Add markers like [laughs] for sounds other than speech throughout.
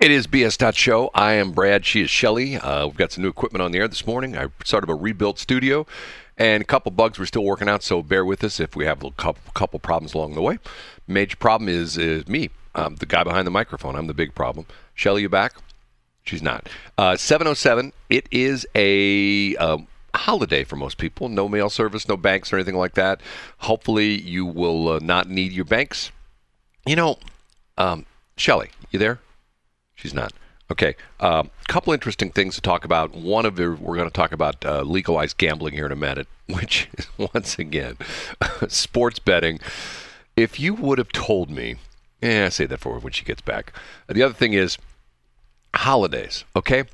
It is BS Show. I am Brad. She is Shelley. Uh, we've got some new equipment on the air this morning. I started a rebuilt studio, and a couple bugs we're still working out. So bear with us if we have a couple, couple problems along the way. Major problem is is me. I'm the guy behind the microphone. I'm the big problem. Shelley, you back? She's not. Uh, 707. It is a. Uh, holiday for most people. No mail service, no banks or anything like that. Hopefully, you will uh, not need your banks. You know, um, Shelley, you there? She's not. Okay. A uh, couple interesting things to talk about. One of the, we're going to talk about uh, legalized gambling here in a minute, [laughs] which is once again [laughs] sports betting. If you would have told me, yeah, say that for when she gets back. The other thing is holidays. Okay.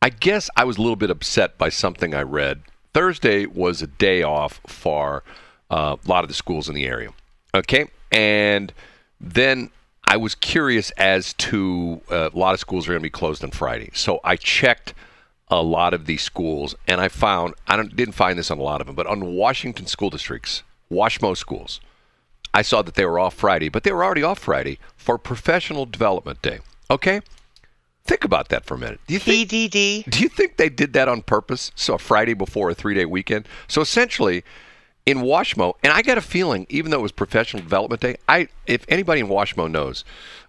I guess I was a little bit upset by something I read. Thursday was a day off for uh, a lot of the schools in the area. Okay. And then I was curious as to uh, a lot of schools are going to be closed on Friday. So I checked a lot of these schools and I found, I didn't find this on a lot of them, but on Washington school districts, Washmo schools, I saw that they were off Friday, but they were already off Friday for Professional Development Day. Okay? Think about that for a minute. Do you think, PDD. Do you think they did that on purpose? So a Friday before a three day weekend? So essentially, in Washmo, and I got a feeling, even though it was Professional Development Day, I if anybody in Washmo knows,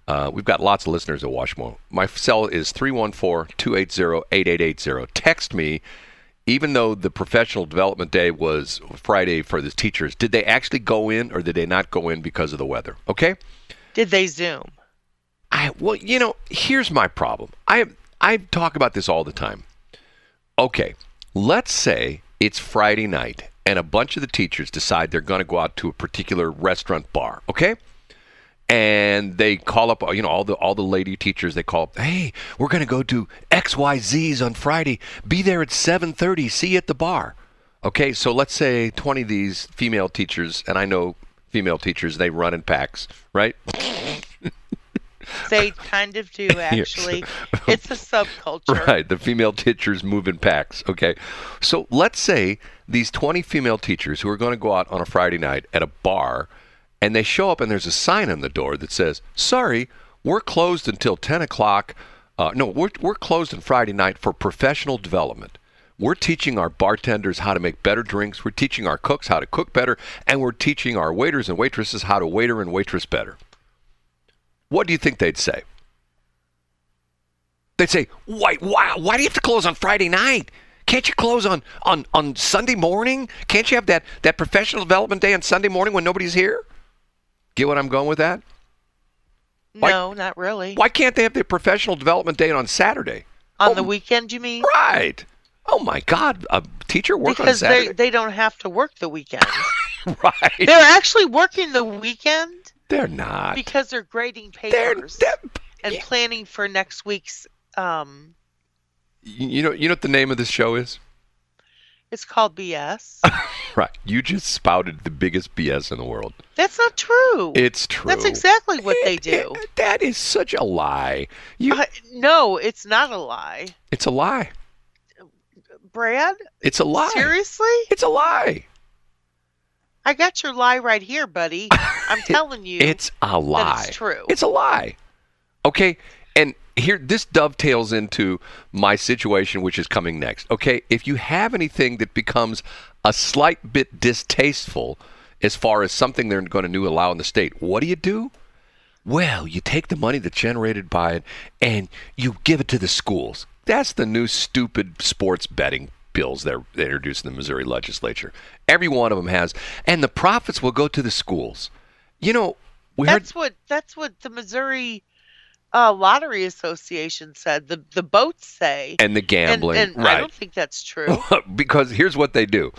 uh, we've got lots of listeners at Washmo. My cell is 314-280-8880. Text me, even though the Professional Development Day was Friday for the teachers, did they actually go in or did they not go in because of the weather? Okay? Did they Zoom? I well, you know, here's my problem. I I talk about this all the time. Okay, let's say it's Friday night and a bunch of the teachers decide they're going to go out to a particular restaurant bar, okay? And they call up, you know, all the all the lady teachers. They call hey, we're going to go to X Y Z's on Friday. Be there at 7:30. See you at the bar. Okay, so let's say 20 of these female teachers, and I know female teachers, they run in packs, right? [laughs] They kind of do, [laughs] actually. [laughs] it's a subculture. Right. The female teachers move in packs. Okay. So let's say these 20 female teachers who are going to go out on a Friday night at a bar and they show up and there's a sign on the door that says, sorry, we're closed until 10 o'clock. Uh, no, we're, we're closed on Friday night for professional development. We're teaching our bartenders how to make better drinks. We're teaching our cooks how to cook better. And we're teaching our waiters and waitresses how to waiter and waitress better what do you think they'd say? They'd say, why, why, why do you have to close on Friday night? Can't you close on, on, on Sunday morning? Can't you have that, that professional development day on Sunday morning when nobody's here? Get what I'm going with that? Why, no, not really. Why can't they have their professional development day on Saturday? On oh, the weekend, you mean? Right. Oh my God, a teacher work because on Saturday? They, they don't have to work the weekend. [laughs] right. They're actually working the weekend. They're not. Because they're grading papers they're, they're, and yeah. planning for next week's. Um, you know, you know what the name of this show is? It's called BS. [laughs] right. You just spouted the biggest BS in the world. That's not true. It's true. That's exactly what it, they do. It, that is such a lie. You... Uh, no, it's not a lie. It's a lie. Brad? It's a lie. Seriously? It's a lie. I got your lie right here, buddy. I'm [laughs] telling you. it's a lie. It's true. It's a lie. Okay. And here, this dovetails into my situation, which is coming next. Okay. If you have anything that becomes a slight bit distasteful as far as something they're going to new allow in the state, what do you do? Well, you take the money that's generated by it and you give it to the schools. That's the new stupid sports betting bills that are introduced in the Missouri legislature. Every one of them has, and the profits will go to the schools. You know, we that's heard, what that's what the Missouri uh, Lottery Association said. The the boats say, and the gambling. And, and right. I don't think that's true. [laughs] because here's what they do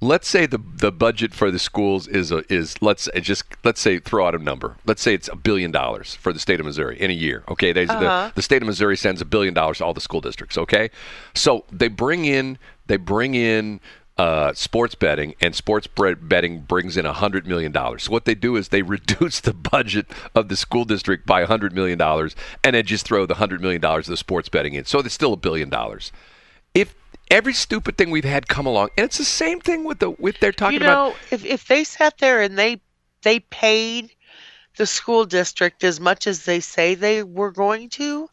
let's say the the budget for the schools is a, is let's just let's say throw out a number. Let's say it's a billion dollars for the state of Missouri in a year. Okay, they, uh-huh. the, the state of Missouri sends a billion dollars to all the school districts. Okay, so they bring in they bring in uh, sports betting, and sports betting brings in $100 million. So, what they do is they [laughs] reduce the budget of the school district by $100 million and then just throw the $100 million of the sports betting in. So, it's still a billion dollars. If every stupid thing we've had come along, and it's the same thing with the with they're talking you know, about. if if they sat there and they they paid the school district as much as they say they were going to,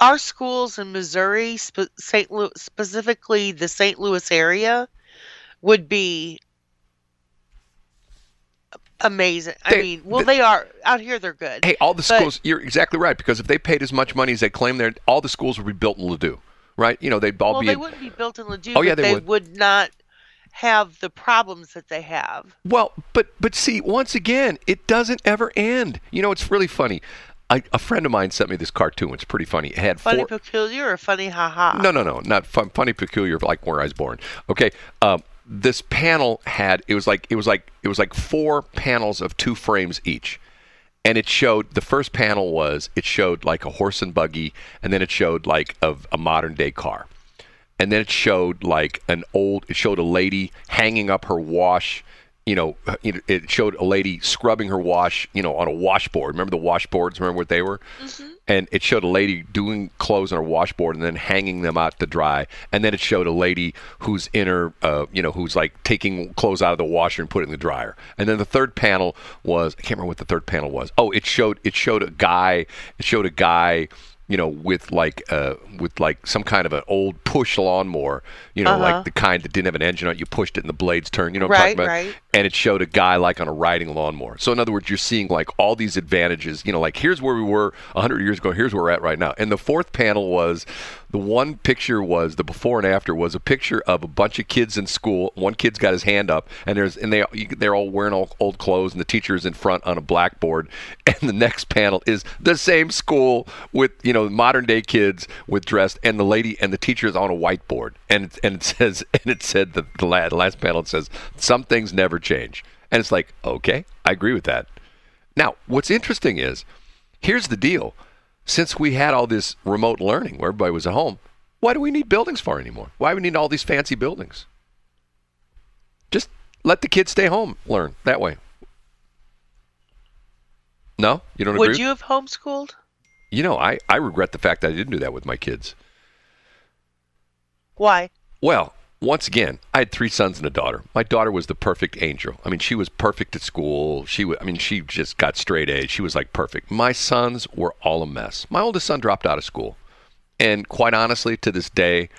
our schools in Missouri, St. Louis, specifically the St. Louis area, would be amazing. I mean, well, they- they are out here. They're good. Hey, all the But- schools. You're exactly right because if they paid as much money as they claim, they're all the schools would be built in Ladue, right? You know, they'd all be. well, be. they in- wouldn't be built in Ladue. Oh, yeah, they they would. not have the problems that they have. Well, but but see, once again, it doesn't ever end. You know, it's really funny. I, a friend of mine sent me this cartoon. It's pretty funny. It had Funny four. peculiar or funny haha? No, no, no, not fun, funny, peculiar, like where I was born. Okay, um, this panel had it was like it was like it was like four panels of two frames each, and it showed the first panel was it showed like a horse and buggy, and then it showed like a, a modern day car, and then it showed like an old. It showed a lady hanging up her wash. You know, it showed a lady scrubbing her wash. You know, on a washboard. Remember the washboards? Remember what they were? and it showed a lady doing clothes on her washboard and then hanging them out to dry and then it showed a lady who's in her uh, you know who's like taking clothes out of the washer and putting it in the dryer and then the third panel was i can't remember what the third panel was oh it showed it showed a guy it showed a guy you know with like uh with like some kind of an old push lawnmower you know Uh-huh. like the kind that didn't have an engine on it you pushed it and the blades turned you know what Right, i'm talking about right. And it showed a guy like on a riding lawnmower. So in other words, you're seeing like all these advantages. You know, like here's where we were 100 years ago. Here's where we're at right now. And the fourth panel was the one picture was the before and after was a picture of a bunch of kids in school. One kid's got his hand up, and there's and they they're all wearing all old clothes, and the teacher's in front on a blackboard. [laughs] And the next panel is the same school with you know modern day kids with dressed, and the lady and the teacher is on a whiteboard, and it, and it says [laughs] and it said the, the last panel it says some things never change, and it's like okay, I agree with that. Now, what's interesting is here's the deal: since we had all this remote learning where everybody was at home, why do we need buildings for anymore? Why do we need all these fancy buildings? Just let the kids stay home, learn that way. No, you don't Would agree? you have homeschooled? You know, I, I regret the fact that I didn't do that with my kids. Why? Well, once again, I had three sons and a daughter. My daughter was the perfect angel. I mean, she was perfect at school. She, wa- I mean, she just got straight A's. She was like perfect. My sons were all a mess. My oldest son dropped out of school, and quite honestly, to this day,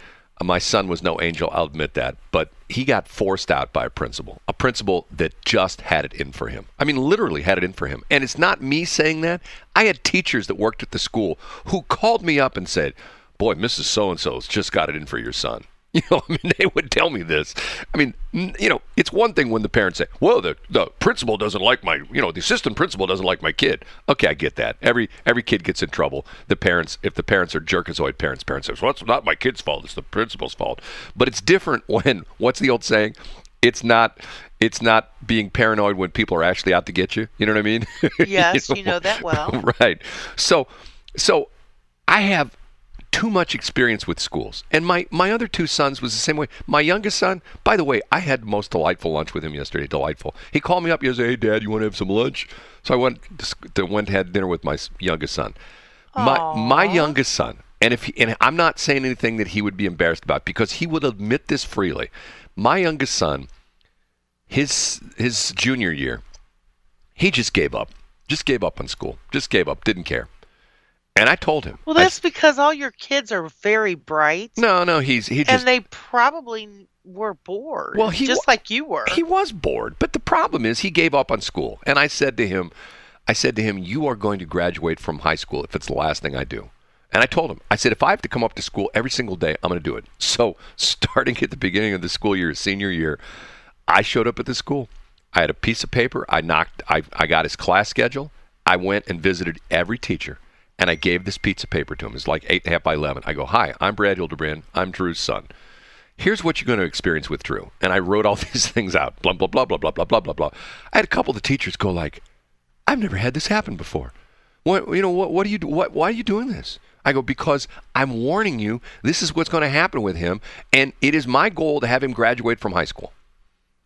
my son was no angel. I'll admit that, but he got forced out by a principal, a principal that just had it in for him. I mean, literally had it in for him. And it's not me saying that. I had teachers that worked at the school who called me up and said, "Boy, Mrs. So and So's just got it in for your son." [laughs] You know, I mean, they would tell me this. I mean, you know, it's one thing when the parents say, "Well, the the principal doesn't like my, you know, the assistant principal doesn't like my kid." Okay, I get that. Every every kid gets in trouble. The parents, if the parents are jerkazoid parents, parents says, "Well, it's not my kid's fault. It's the principal's fault." But it's different [laughs] when what's the old saying? It's not. It's not being paranoid when people are actually out to get you. You know what I mean? [laughs] Yes, you know that well. right. So, so I have too much experience with schools, and my my other two sons was the same way. My youngest son, by the way, I had the most delightful lunch with him yesterday. Delightful. He called me up He yesterday. Hey, Dad, you want to have some lunch? So I went to, went and had dinner with my youngest son. My my youngest son, and if he, and I'm not saying anything that he would be embarrassed about because he would admit this freely. My youngest son, his his junior year, he just gave up. Just gave up on school. Just gave up. Didn't care. And I told him. Well, I that's because all your kids are very bright, no, no, he's he just and they probably were bored. Well, he just like you were. he was bored. But the problem is he gave up on school. And I said to him, I said to him, you are going to graduate from high school if it's the last thing I do. And I told him, I said, if I have to come up to school every single day, I'm going to do it. [laughs] So starting at the beginning of the school year, senior year, I showed up at the school. I had a piece of paper. I knocked. I, I got his class schedule. I went and visited every teacher, and I gave this piece of paper to him. It's like eight and a half by eleven. I go, "Hi, I'm Brad Hildebrand. I'm Drew's son. Here's what you're going to experience with Drew." And I wrote all [laughs] these things out. Blah blah blah blah blah blah blah blah blah. I had a couple of the teachers go like, "I've never had this happen before. What you know? What what do you? What why are you doing this?" I go because I'm warning you. This is what's going to happen with him, and it is my goal to have him graduate from high school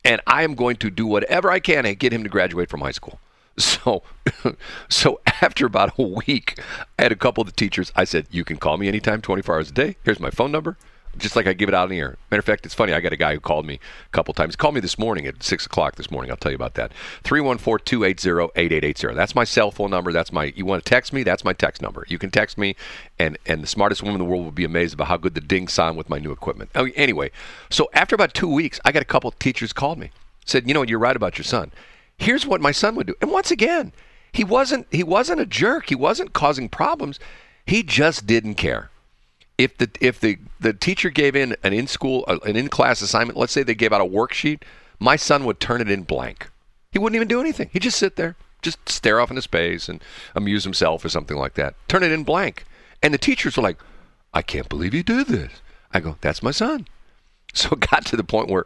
and I am going to do whatever I can to get him to graduate from high school. So, [laughs] so after about a week, I had a couple of the teachers. I said, "You can call me anytime, 24 hours a day. Here's my phone number. just like I give it out in the air. Matter of fact, it's funny. I got a guy who called me a couple times. He called me this morning at six o'clock this morning. I'll tell you about that. 314-280-8880. That's my cell phone number. That's my. You want to text me? That's my text number. You can text me, and and the smartest woman in the world will be amazed about how good the ding sound with my new equipment. Oh, anyway, so after about two weeks, I got a couple teachers called me, said, you know, what? you're right about your son. Here's what my son would do. And once again, he wasn't he wasn't a jerk. He wasn't causing problems. He just didn't care. If the if the the teacher gave in an in school uh, an in class assignment, let's say they gave out a worksheet, my son would turn it in blank. He wouldn't even do anything. He'd just sit there, just stare off into space and amuse himself or something like that. Turn it in blank. And the teachers were like, "I can't believe you did this." I go, "That's my son." [laughs] So it got to the point where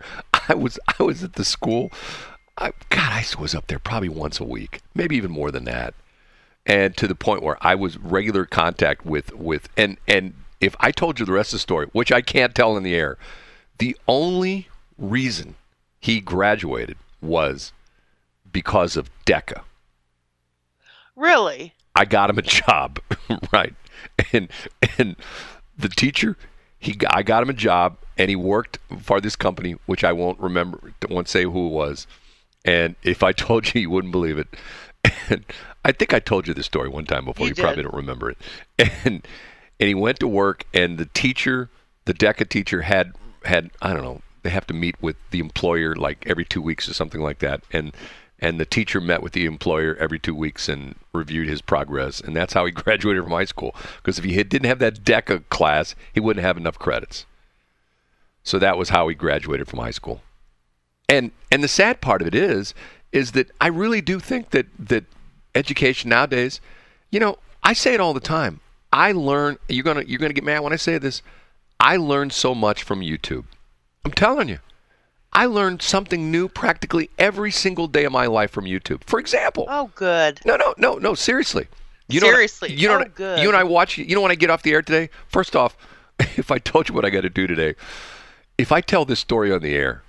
I was I was at the school. I, God, I was up there probably once a week, maybe even more than that, and to the point where I was regular contact with with and and if I told you the rest of the story, which I can't tell in the air, the only reason he graduated was because of DECA. Really? I got him a job, [laughs] right? And and the teacher, he I got him a job, and he worked for this company, which I won't remember, won't say who it was. And if I [laughs] told you, you wouldn't believe it. And I think I told you this story one time before. You You, probably don't remember it. [laughs] And and he went to work, and the teacher, the DECA teacher, had had I don't know. They have to meet with the employer like every two weeks or something like that, and and the teacher met with the employer every two weeks and reviewed his progress, and that's how he [laughs] graduated from high school. Because if he didn't have that DECA class, he wouldn't have enough credits. So that was how he graduated from high school. And and the sad part of it is is that I really do think that that education nowadays, you know, I say it all the time. I learn you're gonna you're gonna get mad when I say this. I learn so much from YouTube. I'm telling you. I learned something new practically every single day of my life from YouTube. For example, Oh, good. no, no, no, no. Seriously. You know what I- Seriously? you know, Oh, I- good. you and I watch. You know when I get off the air today. First off, [laughs] if I told you what I got to do today, if I tell this story on the air,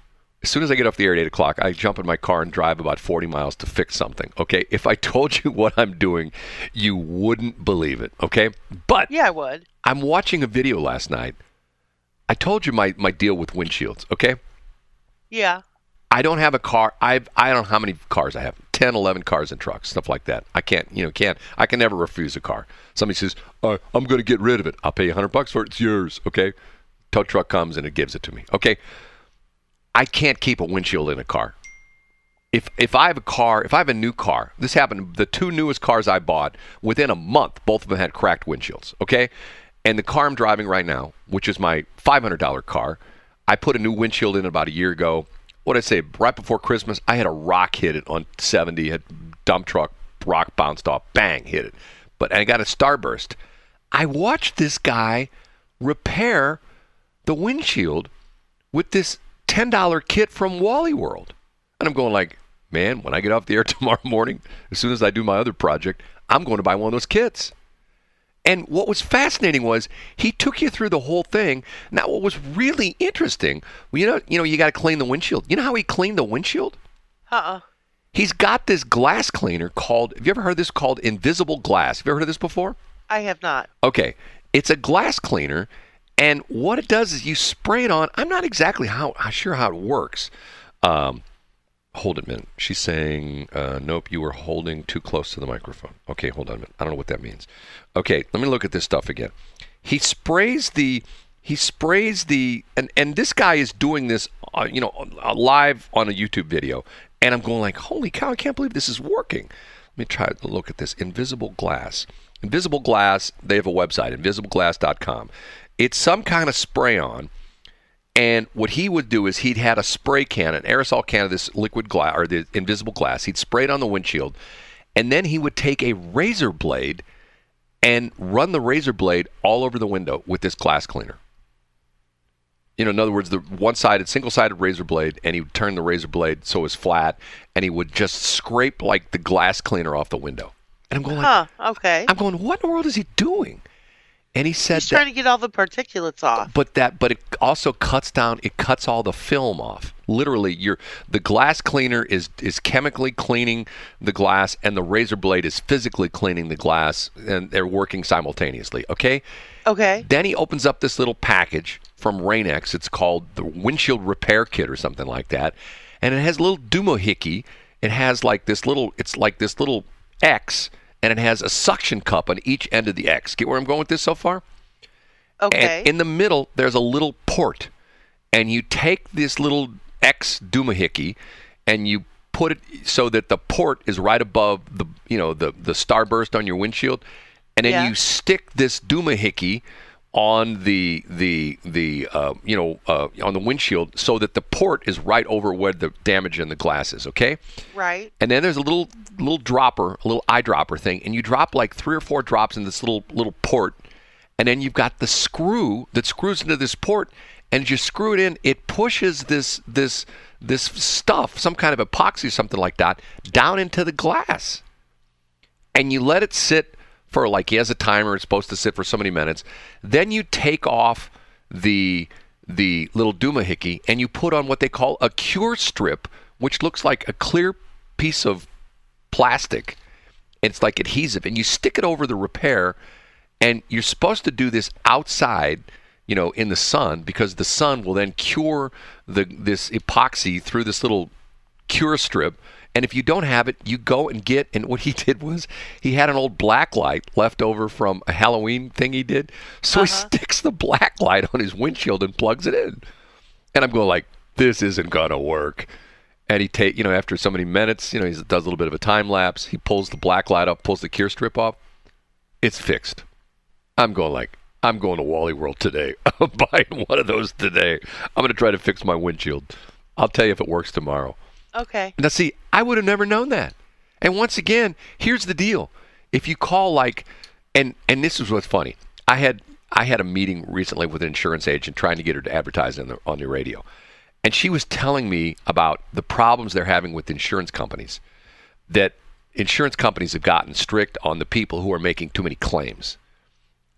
as soon as I get off the air at eight o'clock, I jump in my car and drive about forty miles to fix something. Okay. If I [laughs] told you what I'm doing, you wouldn't believe it. Okay. But Yeah, I would. I'm watching a video last night. I told you my my deal with windshields. Okay. Yeah. I don't have a car. I've I don't know how many cars I have. 10, 11 cars and trucks, stuff like that. I can't, you know, can't. I can never refuse a car. Somebody says, uh, "I'm going to get rid of it. I'll pay you 100 bucks for it. It's yours." Okay? Tow truck comes and it gives it to me. Okay? I can't keep a windshield in a car. If if I have a car, if I have a new car, this happened. The two newest cars I bought within a month, both of them had cracked windshields. Okay, and the car I'm driving right now, which is my $500 car, I put a new windshield in about a year ago. What I say? Right before Christmas, I had a rock hit it on 70. a dump truck rock bounced off, bang, hit it. But I got a starburst. I watched this guy repair the windshield with this $10 kit from Wally World. And I'm going like, man, when I get off the air [laughs] tomorrow morning, as soon as I do my other project, I'm going to buy one of those kits. And what was fascinating was he took you through the whole thing. Now, what was really interesting, you know, you know, you got to clean the windshield. You know how he cleaned the windshield? Uh-uh. He's got this glass cleaner called. Have you ever heard this called invisible glass? Have you ever heard of this before? I have not. Okay, it's a glass cleaner, and what it does is you spray it on. I'm not exactly how sure how it works. Um, hold it a minute. She's saying, uh, "Nope, you were holding too close to the microphone." Okay, hold on a minute. I don't know what that means. Okay, let me look at this stuff again. He sprays the he sprays the and and this guy is doing this, uh, you know, uh, live on a YouTube video, and I'm going like, "Holy cow! I can't believe this is working." Let me try to look at this invisible glass. Invisible glass. They have a website, invisibleglass.com. It's some kind of spray on. And what he would do is he'd had a spray can, an aerosol can of this liquid glass or the invisible glass. He'd spray it on the windshield, and then he would take a razor blade and run the razor blade all over the window with this glass cleaner. You know, in other words, the one-sided, single-sided razor blade, and he would turn the razor blade so it was flat, and he would just scrape like the glass cleaner off the window. And I'm going, like, Huh. Okay. I'm going, what in the world is he doing? And he said He's that trying to get all the particulates off. but that but it also cuts down it cuts all the film off literally you're the glass cleaner is is chemically cleaning the glass and the razor blade is physically cleaning the glass and they're working simultaneously okay Okay. then he opens up this little package from Rain-X. It's called the windshield repair kit or something like that. And it has a little doohickey. It has like this little it's like this little X and it has a suction cup on each end of the X. Get where I'm going with this so far? Okay. And in the middle, there's a little port. And you take this little X doohickey and you put it so that the port is right above the you know the the starburst on your windshield. And then Yeah. you stick this doohickey on the the the uh, you know uh, on the windshield so that the port is right over where the damage in the glass is. Okay. right. And then there's a little little dropper, a little eyedropper thing, and you drop like three or four drops in this little little port, and then you've got the screw that screws into this port, and as you screw it in, it pushes this this this stuff, some kind of epoxy, something like that, down into the glass, and you let it sit for like he has a timer. It's supposed to sit for so many minutes. Then you take off the the little doohickey and you put on what they call a cure strip, which looks like a clear piece of plastic. It's like adhesive, and you stick it over the repair. And you're supposed to do this outside, you know, in the sun, because the sun will then cure the this epoxy through this little cure strip. And if you don't have it, you go and get. And what he [laughs] did was he had an old black light left over from a Halloween thing he did. So he uh-huh. sticks the black light on his windshield and plugs it in. And I'm going like, this isn't gonna work. And he take, you know, after so many minutes, you know, he does a little bit of a time lapse. He pulls the black light up, pulls the cure strip off. It's fixed. I'm going like, I'm going to Wally World today. [laughs] I'm buying one of those today. I'm gonna try to fix my windshield. I'll tell you if it works tomorrow. Okay. Now, see, I would have never known that. And once again, here's the deal: if you call like, and and this is what's funny. I had I had a meeting recently with an insurance agent trying to get her to advertise on the on the radio, and she was telling me about the problems they're having with insurance companies. That insurance companies have gotten strict on the people who are making too many claims.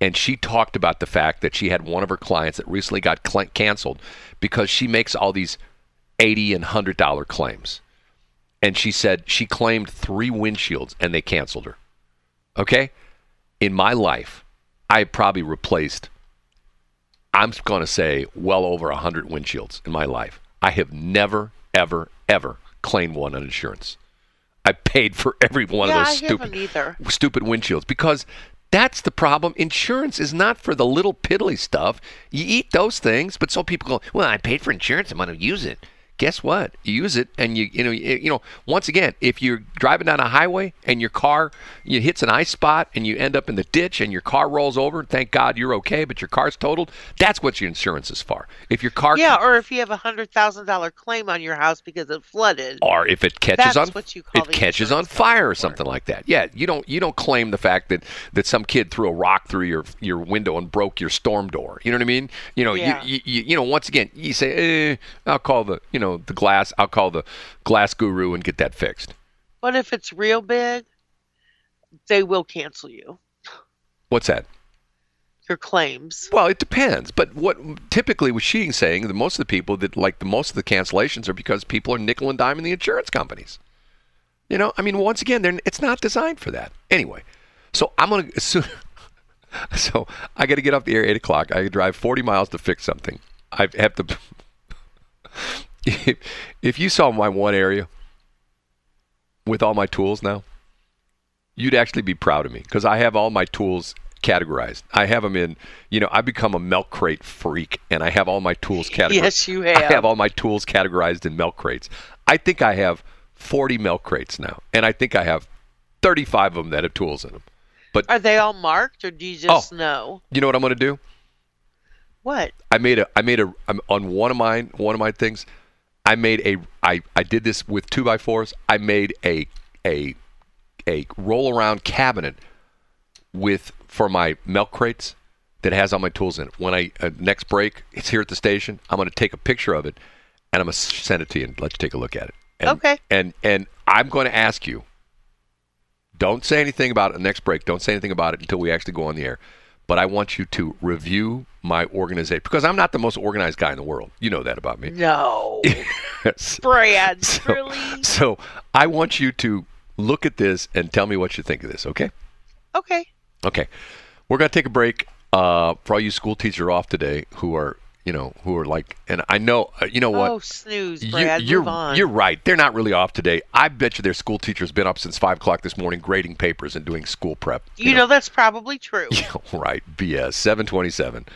And she talked about the fact that she had one of her clients that recently got cl- canceled because she makes all these eighty and hundred dollar claims. And she said she claimed three windshields and they canceled her. Okay? In my life, I probably replaced I'm going to say well over a 100 windshields in my life. I have never ever ever claimed one on insurance. I paid for every one yeah, of those stupid stupid windshields because that's the problem. Insurance is not for the little piddly stuff. You eat those things, but so people go, "Well, I paid for insurance. I'm going to use it." Guess what? You use it, and you you know you, know once again, if you're driving down a highway and your car you hits an ice spot and you end up in the ditch and your car rolls over, thank God you're okay, but your car's totaled. That's what your insurance is for. If your car Yeah, or if you have a hundred thousand dollar claim on your house because it flooded. or if it catches That's on what you call it catches on fire or something like that. Yeah, you don't you don't claim the fact that that some kid threw a rock through your your window and broke your storm door. You know what I mean? You know, Yeah. you, you you know once again you say, eh, I'll call the you know the glass. I'll call the glass guru and get that fixed. But if it's real big, they will cancel you. What's that? Your claims. Well, it depends. But what typically what she's saying that most of the people that like the most of the cancellations are because people are nickel and diming the insurance companies. You know, I mean, once again, they're, it's not designed for that. Anyway, so I'm gonna so, [laughs] so I got to get off the air at eight o'clock. I drive 40 miles to fix something. I have to. [laughs] If, if you saw my one area with all my tools now, you'd actually be proud of me because I have all my tools categorized. I have them in, you know, I become a milk crate freak and I have all my tools categorized. [laughs] Yes, you have. I have. all my tools categorized in milk crates. I think I have 40 milk crates now, and I think I have 35 of them that have tools in them. But are they all marked, or do you Oh. just know You know what I'm going to do? what? I made a I made a I'm, on one of mine one of my things. I made a I I did this with two by fours. I made a a a roll around cabinet with for my milk crates that has all my tools in it. When I uh, next break, it's here at the station. I'm going to take a picture of it and I'm going to send it to you and let you take a look at it. And, Okay. And and I'm going to ask you. Don't say anything about it next break. Don't say anything about it until we actually go on the air. But I want you to review my organization because I'm not the most organized guy in the world. You know that about me. No. [laughs] Brad, So- really? So I want you to look at this and tell me what you think of this, okay? Okay. Okay. We're going to take a break uh, for all you school teachers off today who are, you know, who are like, and I know, uh, you know what? Oh, snooze, You- Brad. you're, move on. you're right. They're not really off today. I bet you their school teacher's been up since 5 o'clock this morning grading papers and doing school prep. you know, that's probably true. [laughs] Yeah, right. BS. 727.